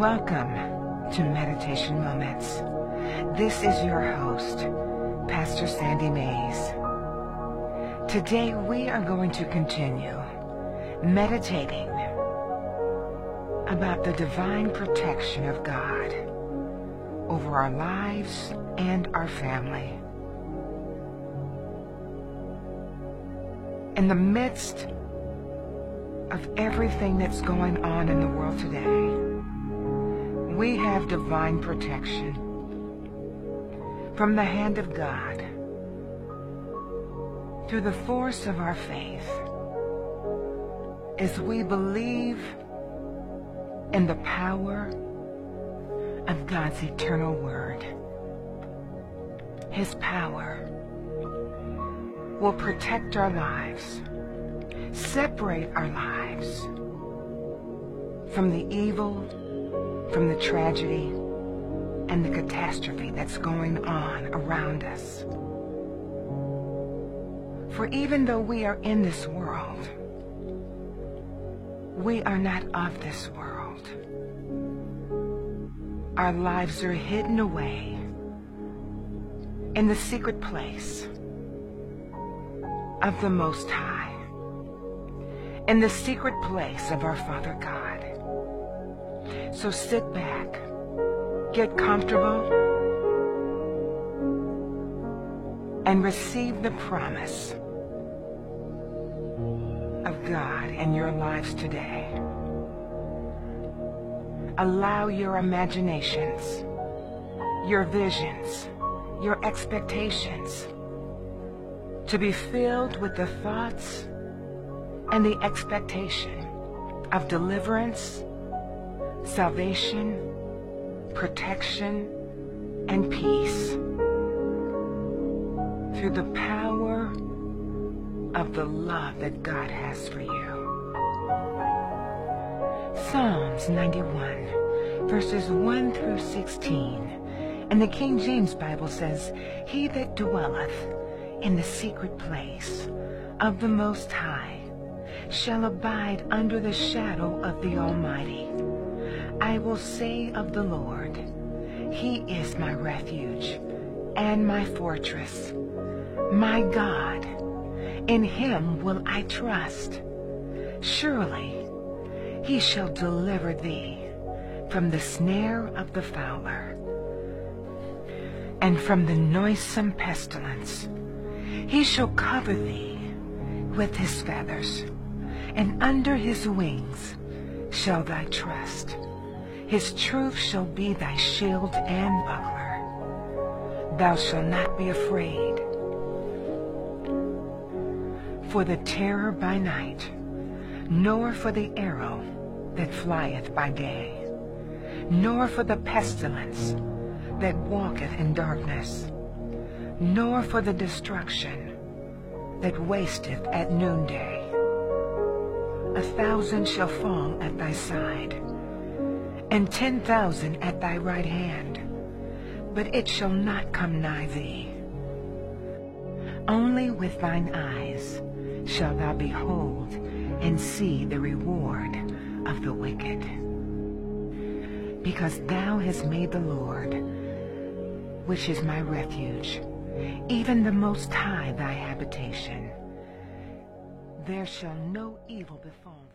Welcome to Meditation Moments. This is your host, Pastor Sandy Mays. Today we are going to continue meditating about the divine protection of God over our lives and our family. In the midst of everything that's going on in the world today, we have divine protection from the hand of God through the force of our faith as we believe in the power of God's eternal word. His power will protect our lives, separate our lives from the evil, from the tragedy, and the catastrophe that's going on around us. For even though we are in this world, we are not of this world. Our lives are hidden away in the secret place of the Most High, in the secret place of our Father God. So sit back, get comfortable, and receive the promise of God in your lives today. Allow your imaginations, your visions, your expectations to be filled with the thoughts and the expectation of deliverance, salvation, protection, and peace through the power of the love that God has for you. Psalms 91, verses 1 through 16. And the King James Bible says, He that dwelleth in the secret place of the Most High shall abide under the shadow of the Almighty. I will say of the Lord, He is my refuge and my fortress, my God. In him will I trust. Surely he shall deliver thee from the snare of the fowler and from the noisome pestilence. He shall cover thee with his feathers, and under his wings shall thy trust. His truth shall be thy shield and buckler. Thou shalt not be afraid for the terror by night, nor for the arrow that flieth by day, nor for the pestilence that walketh in darkness, nor for the destruction that wasteth at noonday. A thousand shall fall at thy side, and ten thousand at thy right hand, but it shall not come nigh thee. Only with thine eyes shalt thou behold and see the reward of the wicked. Because thou hast made the Lord, which is my refuge, even the Most High thy habitation. There shall no evil befall.